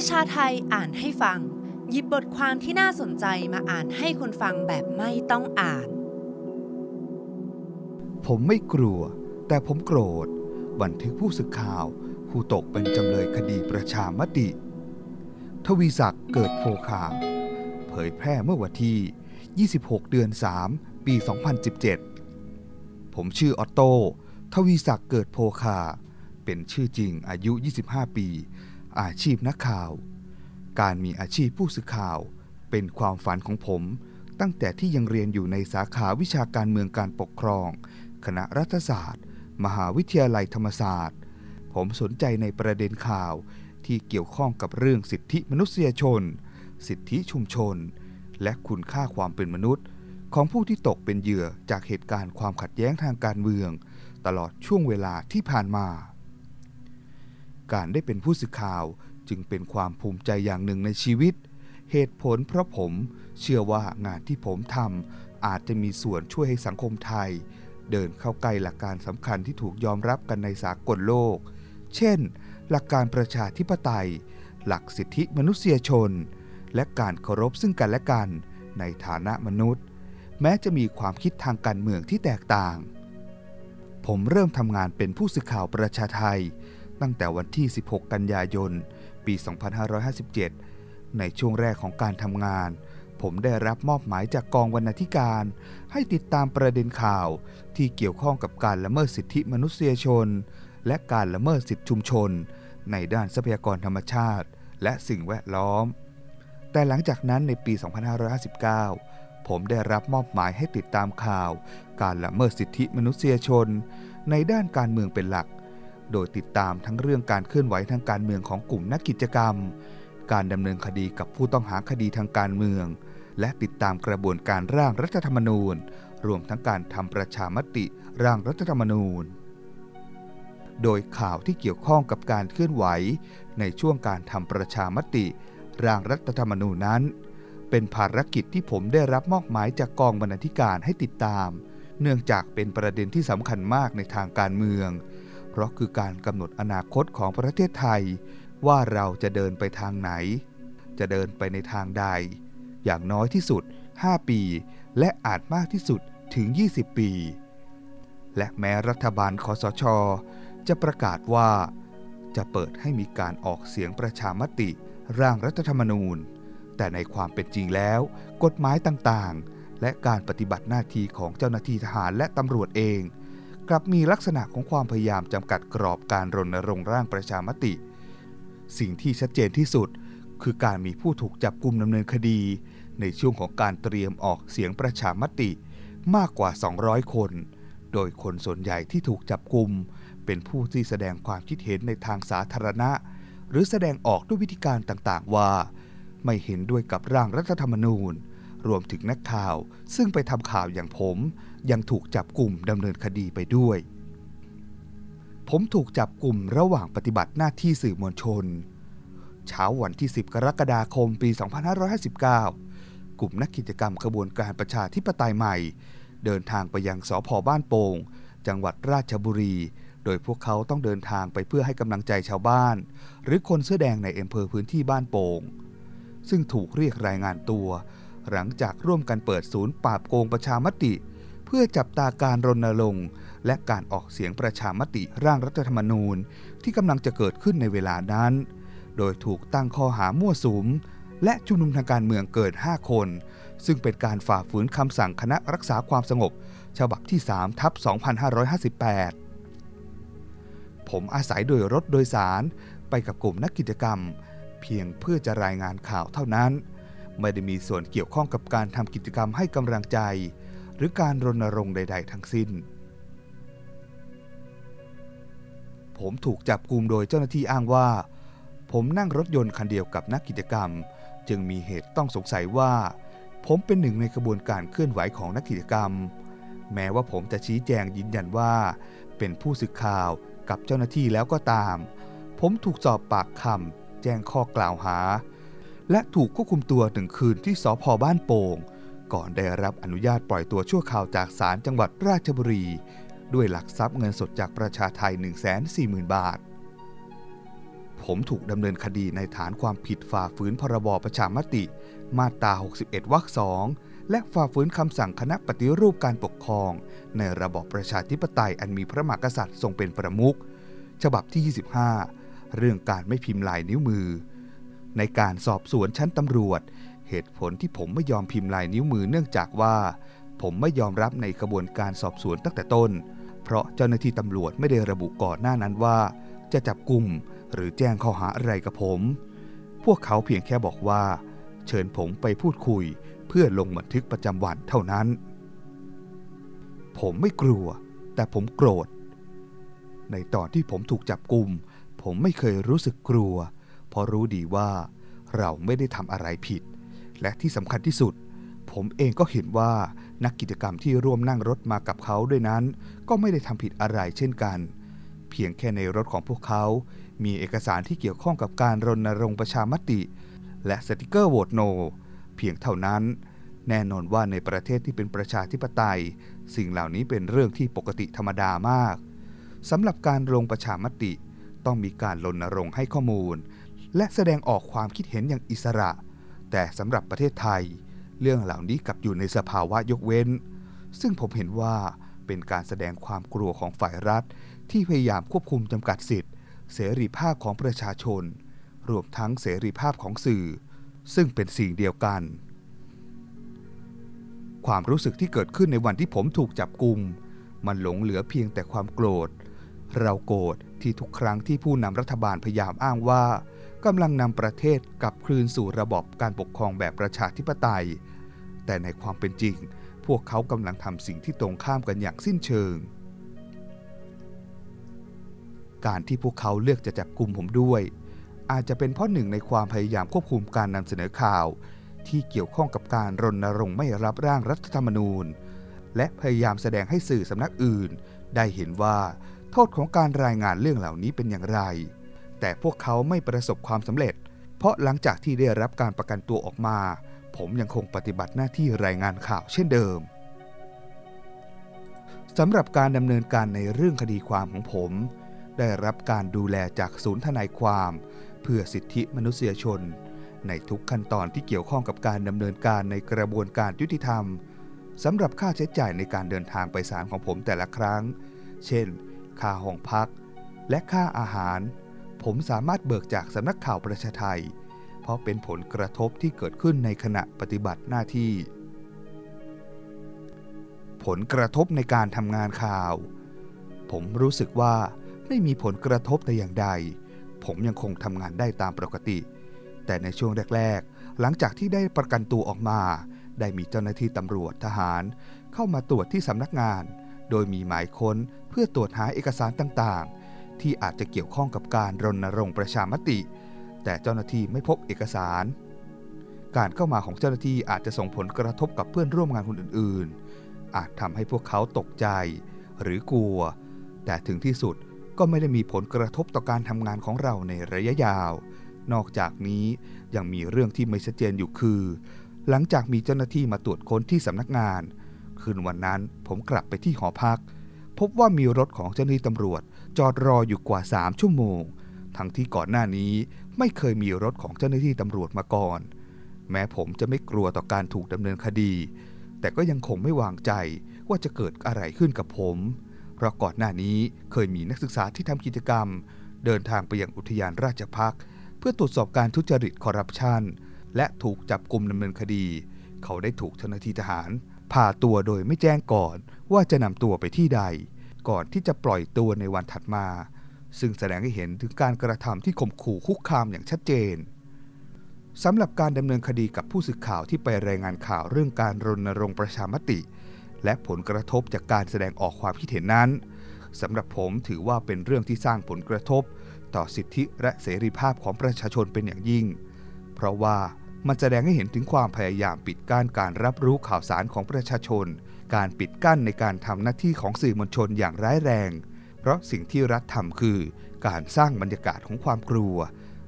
ประชาไทยอ่านให้ฟัง หยิบบทความที่น่าสนใจมาอ่านให้คนฟังแบบไม่ต้องอ่าน ผมไม่กลัว แต่ผมโกรธ บันทึกผู้สื่อข่าว ผู้ตกเป็นจำเลยคดีประชามติ ทวีศักดิ์เกิดโพคาเผยแพร่เมื่อวันที่ 26 เดือน 3 ปี 2017 ผมชื่อออตโต้ทวีศักดิ์เกิดโพคา เป็นชื่อจริงอายุ 25 ปี อาชีพนักข่าว การมีอาชีพผู้สื่อข่าวเป็นความฝันของผม ตั้งแต่ที่ยังเรียนอยู่ในสาขาวิชาการเมืองการปกครอง คณะรัฐศาสตร์ มหาวิทยาลัยธรรมศาสตร์ ผมสนใจในประเด็นข่าวที่เกี่ยวข้องกับเรื่องสิทธิมนุษยชน สิทธิชุมชน และคุณค่าความเป็นมนุษย์ ของผู้ที่ตกเป็นเหยื่อจากเหตุการณ์ความขัดแย้งทางการเมือง ตลอดช่วงเวลาที่ผ่านมา การได้เป็นผู้สื่อข่าวจึงเป็นความภูมิใจอย่างหนึ่งในชีวิต เหตุผลเพราะผมเชื่อว่างานที่ผมทำอาจจะมีส่วนช่วยให้สังคมไทย เดินเข้าใกล้หลักการสำคัญที่ถูกยอมรับกันในสากลโลก เช่น หลักการประชาธิปไตย หลักสิทธิมนุษยชน และการเคารพซึ่งกันและกัน ในฐานะมนุษย์ แม้จะมีความคิดทางการเมืองที่แตกต่าง ผมเริ่มทำงานเป็นผู้สื่อข่าวประชาไทย ตั้งแต่วันที่ 16 กันยายน ปี 2557 ในช่วงแรกของการทำงาน ผมได้รับมอบหมายจากกองวรรณาธิการ ให้ติดตามประเด็นข่าวที่เกี่ยวข้องกับการละเมิดสิทธิมนุษยชน และการละเมิดสิทธิชุมชน ในด้านทรัพยากรธรรมชาติ และสิ่งแวดล้อม แต่หลังจากนั้นในปี 2559 ผมได้รับมอบหมายให้ติดตามข่าว การละเมิดสิทธิมนุษยชน ในด้านการเมืองเป็นหลัก โดยติดตามทั้งเรื่องการเคลื่อนไหวทางการเมืองของกลุ่มนักกิจกรรม การดำเนินคดีกับผู้ต้องหาคดีทางการเมือง และติดตามกระบวนการร่างรัฐธรรมนูญ รวมทั้งการทำประชามติร่างรัฐธรรมนูญ โดยข่าวที่เกี่ยวข้องกับการเคลื่อนไหว ในช่วงการทำประชามติ ร่างรัฐธรรมนูญนั้น เป็นภารกิจที่ผมได้รับมอบหมายจากกองบรรณาธิการให้ติดตาม เนื่องจากเป็นประเด็นที่สำคัญมากในทางการเมือง เพราะคือการกำหนดอนาคตของประเทศไทย ว่าเราจะเดินไปทางไหน จะเดินไปในทางใด อย่างน้อยที่สุด 5 ปี และอาจมากที่สุดถึง 20 ปี และแม้รัฐบาลคอสช จะประกาศว่า จะเปิดให้มีการออกเสียงประชามติร่างรัฐธรรมนูญ แต่ในความเป็นจริงแล้ว กฎหมายต่างๆ และการปฏิบัติหน้าที่ของเจ้าหน้าที่ทหารและตำรวจเอง กลับมีลักษณะของความพยายามจำกัดกรอบการรณรงค์ร่างประชามติ สิ่งที่ชัดเจนที่สุด คือการมีผู้ถูกจับกลุ่มดำเนินคดี ในช่วงของการเตรียมออกเสียงประชามติมากกว่า 200 คน โดยคนส่วนใหญ่ที่ถูกจับกลุ่มเป็นผู้ที่แสดงความคิดเห็นในทางสาธารณะ หรือแสดงออกด้วยวิธีการต่างๆ ว่า ไม่เห็นด้วยกับร่างรัฐธรรมนูญ รวมถึงนักข่าวซึ่งไปทำข่าวอย่างผม ยังถูกจับกลุ่มดำเนินคดีไปด้วย ผมถูกจับกลุ่มระหว่างปฏิบัติหน้าที่สื่อมวลชน เช้าวันที่ 10 กรกฎาคมปี 2559 กลุ่มนักกิจกรรมขบวนการประชาธิปไตยใหม่ เดินทางไปยังสพบ้านโป่งจังหวัดราชบุรี โดยพวกเขาต้องเดินทางไปเพื่อให้กำลังใจชาวบ้าน หรือคนเสื้อแดงในอำเภอพื้นที่บ้านโป่ง ซึ่งถูกเรียกรายงานตัว หลังจากร่วมกันเปิดศูนย์ปราบโกงประชามติ เพื่อจับตาการรณรงค์และการออกเสียงประชามติร่างรัฐธรรมนูญที่กำลังจะเกิดขึ้นในเวลานั้น โดยถูกตั้งข้อหามั่วสุม และชุมนุมทางการเมืองเกิด 5 คน ซึ่งเป็นการฝ่าฝืนคำสั่งคณะรักษาความสงบ ฉบับที่3ทับ2558 ผมอาศัยโดยรถโดยสารไปกับกลุ่มนักกิจกรรม เพียงเพื่อจะรายงานข่าวเท่านั้น ไม่ได้มีส่วนเกี่ยวข้องกับการทำกิจกรรมให้กำลังใจ หรือการรณรงค์ใด ๆ ทั้งสิ้น ผมถูกจับกลุ่มโดยเจ้าหน้าที่อ้างว่า ผมนั่งรถยนต์คันเดียวกับนักกิจกรรม จึงมีเหตุต้องสงสัยว่า ผมเป็นหนึ่งในกระบวนการเคลื่อนไหวของนักกิจกรรม แม้ว่าผมจะชี้แจงยืนยันว่า เป็นผู้สื่อข่าวกับเจ้าหน้าที่แล้วก็ตาม ผมถูกสอบปากคำแจ้งข้อกล่าวหา และถูกควบคุมตัวถึงคืนที่สพบ้านโป่ง ก่อนได้รับอนุญาตปล่อยตัวชั่วคราวจากศาลจังหวัดราชบุรี ด้วยหลักทรัพย์เงินสดจากประชาไทย 140,000 บาท ผมถูกดำเนินคดีในฐานความผิดฝ่าฝืนพรบประชามติ มาตรา 61 วรรคสองและฝ่าฝืนคำสั่งคณะปฏิรูปการปกครอง ในระบอบประชาธิปไตยอันมีพระมหากษัตริย์ทรงเป็นประมุขฉบับที่ 25 เรื่องการไม่พิมพ์ลายนิ้วมือ ในการสอบสวนชั้นตำรวจ เหตุผลที่ผมไม่ยอมพิมพ์ลายนิ้วมือเนื่องจากว่า ผมไม่ยอมรับในกระบวนการสอบสวนตั้งแต่ต้น เพราะเจ้าหน้าที่ตำรวจไม่ได้ระบุก่อนหน้านั้นว่า จะจับกลุ่มหรือแจ้งข้อหาอะไรกับผม พวกเขาเพียงแค่บอกว่า เชิญผมไปพูดคุย เพื่อลงบันทึกประจำวันเท่านั้น ผมไม่กลัว แต่ผมโกรธ ในตอนที่ผมถูกจับกลุ่มผมไม่เคยรู้สึกกลัว เพราะรู้ดีว่าเราไม่ได้ทำอะไรผิด และที่สำคัญที่สุด ผมเองก็เห็นว่านักกิจกรรมที่ร่วมนั่งรถมากับเขาด้วยนั้น ก็ไม่ได้ทำผิดอะไรเช่นกัน เพียงแค่ในรถของพวกเขา มีเอกสารที่เกี่ยวข้องกับการรณรงค์ประชามติ และสติกเกอร์โหวตโน เพียงเท่านั้น แน่นอนว่าในประเทศที่เป็นประชาธิปไตย สิ่งเหล่านี้เป็นเรื่องที่ปกติธรรมดามากสำหรับการลงประชามติ ต้องมีการรณรงค์ให้ข้อมูล และแสดงออกความคิดเห็นอย่างอิสระ แต่สำหรับประเทศไทย เรื่องเหล่านี้กลับอยู่ในสภาวะยกเว้น ซึ่งผมเห็นว่าเป็นการแสดงความกลัวของฝ่ายรัฐ ที่พยายามควบคุมจำกัดสิทธิเสรีภาพของประชาชน รวมทั้งเสรีภาพของสื่อ ซึ่งเป็นสิ่งเดียวกัน ความรู้สึกที่เกิดขึ้นในวันที่ผมถูกจับกุมมันหลงเหลือเพียงแต่ความโกรธ เราโกรธ ที่ทุกครั้งที่ผู้นำรัฐบาลพยายามอ้างว่ากำลังนำประเทศกลับคืนสู่ระบบการปกครองแบบประชาธิปไตย แต่ในความเป็นจริง พวกเขากำลังทำสิ่งที่ตรงข้ามกันอย่างสิ้นเชิง การที่พวกเขาเลือกจะจับกลุ่มผมด้วย อาจจะเป็นเพราะหนึ่งในความพยายามควบคุมการนำเสนอข่าว ที่เกี่ยวข้องกับการรณรงค์ไม่รับร่างรัฐธรรมนูญ และพยายามแสดงให้สื่อสำนักอื่น ได้เห็นว่า โทษของการรายงานเรื่องเหล่านี้เป็นอย่างไร แต่พวกเขาไม่ประสบความสำเร็จ เพราะหลังจากที่ได้รับการประกันตัวออกมา ผมยังคงปฏิบัติหน้าที่รายงานข่าวเช่นเดิมสำหรับการดำเนินการในเรื่องคดีความของผม ได้รับการดูแลจากศูนย์ทนายความ เพื่อสิทธิมนุษยชน ในทุกขั้นตอนที่เกี่ยวข้องกับการดำเนินการในกระบวนการยุติธรรมสำหรับค่าใช้จ่ายในการเดินทางไปศาลของผมแต่ละครั้ง เช่น ค่าห้องพัก และค่าอาหาร ผมสามารถเบิกจากสำนักข่าวประชาไทย เพราะเป็นผลกระทบที่เกิดขึ้นในขณะปฏิบัติหน้าที่ ผลกระทบในการทำงานข่าว ผมรู้สึกว่าไม่มีผลกระทบแต่อย่างใด ผมยังคงทำงานได้ตามปกติ แต่ในช่วงแรก ๆ หลังจากที่ได้ประกันตัวออกมา ได้มีเจ้าหน้าที่ตำรวจทหาร เข้ามาตรวจที่สำนักงาน โดยมีหมายค้นเพื่อตรวจหาเอกสารต่างๆ ที่อาจจะเกี่ยวข้องกับการรณรงค์ประชามติ แต่เจ้าหน้าที่ไม่พบเอกสาร การเข้ามาของเจ้าหน้าที่อาจจะส่งผลกระทบกับเพื่อนร่วมงานคนอื่นๆ อาจทำให้พวกเขาตกใจ หรือกลัว แต่ถึงที่สุดก็ไม่ได้มีผลกระทบต่อการทำงานของเราในระยะยาว นอกจากนี้ยังมีเรื่องที่ไม่ชัดเจนอยู่คือ หลังจากมีเจ้าหน้าที่มาตรวจค้นที่สำนักงาน คืนวันนั้นผมกลับไปที่หอพัก พบว่ามีรถของเจ้าหน้าที่ตำรวจ จอดรออยู่กว่า3ชั่วโมง ทั้งที่ก่อนหน้านี้ไม่เคยมีรถของเจ้าหน้าที่ตำรวจมาก่อน แม้ผมจะไม่กลัวต่อการถูกดำเนินคดี แต่ก็ยังคงไม่วางใจว่าจะเกิดอะไรขึ้นกับผม เพราะก่อนหน้านี้เคยมีนักศึกษาที่ทำกิจกรรม เดินทางไปยังอุทยานราชพักษ์เพื่อตรวจสอบการทุจริตคอร์รัปชันและถูกจับกลุ่มดำเนินคดี เขาได้ถูกเจ้าหน้าที่ทหาร พาตัวโดยไม่แจ้งก่อนว่าจะนำตัวไปที่ใด ก่อนที่จะปล่อยตัวในวันถัดมา ซึ่งแสดงให้เห็นถึงการกระทำที่ข่มขู่คุกคามอย่างชัดเจนสำหรับการดำเนินคดีกับผู้สื่อข่าวที่ไปรายงานข่าวเรื่องการรณรงค์ประชามติ และผลกระทบจากการแสดงออกความคิดเห็นนั้นสำหรับผมถือว่าเป็นเรื่องที่สร้างผลกระทบ ต่อสิทธิและเสรีภาพของประชาชนเป็นอย่างยิ่ง เพราะว่า มันแสดงให้เห็นถึงความพยายามปิดกั้นการรับรู้ข่าวสารของประชาชน การปิดกั้นในการทำหน้าที่ของสื่อมวลชนอย่างร้ายแรง เพราะสิ่งที่รัฐทำคือ การสร้างบรรยากาศของความกลัว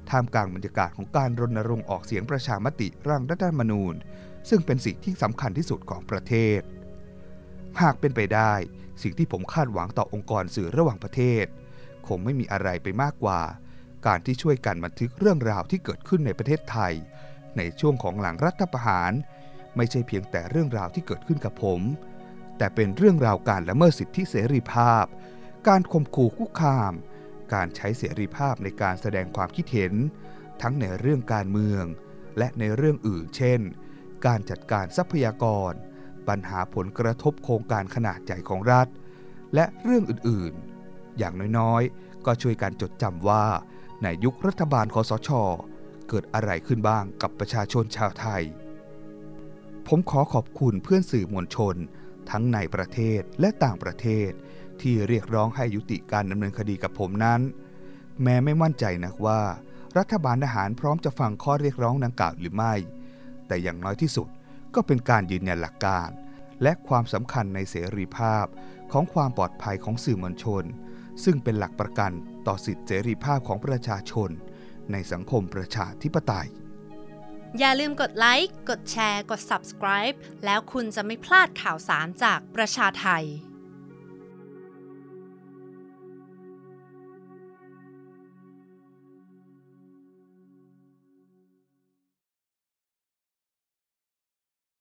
ท่ามกลางบรรยากาศของการรณรงค์ออกเสียงประชามติร่างรัฐธรรมนูญ ซึ่งเป็นสิ่งที่สำคัญที่สุดของประเทศ หากเป็นไปได้ สิ่งที่ผมคาดหวังต่อองค์กรสื่อระหว่างประเทศ คงไม่มีอะไรไปมากกว่า การที่ช่วยกันบันทึกเรื่องราวที่เกิดขึ้นในประเทศไทย ในช่วงของหลังรัฐประหาร ไม่ใช่เพียงแต่เรื่องราวที่เกิดขึ้นกับผม แต่เป็นเรื่องราวการละเมิดสิทธิเสรีภาพ การข่มขู่คุกคาม การใช้เสรีภาพในการแสดงความคิดเห็น ทั้งในเรื่องการเมือง และในเรื่องอื่น เช่น การจัดการทรัพยากร ปัญหาผลกระทบโครงการขนาดใหญ่ของรัฐ และเรื่องอื่นๆ อย่างน้อยๆ ก็ช่วยกันจดจำว่าในยุครัฐบาลคอสช เกิดอะไรขึ้นบ้างกับประชาชนชาวไทย ผมขอขอบคุณเพื่อนสื่อมวลชน ทั้งในประเทศและต่างประเทศ ที่เรียกร้องให้ยุติการดำเนินคดีกับผมนั้น แม้ไม่มั่นใจนักว่า รัฐบาลทหารพร้อมจะฟังข้อเรียกร้องดังกล่าวหรือไม่ แต่อย่างน้อยที่สุดก็เป็นการยืนยันหลักการ และความสำคัญในเสรีภาพของความปลอดภัยของสื่อมวลชน ซึ่งเป็นหลักประกันต่อสิทธิเสรีภาพของประชาชน ในสังคมประชาธิปไตย อย่าลืมกดไลค์ กดแชร์ กด subscribe แล้วคุณจะไม่พลาดข่าวสารจากประชาไทย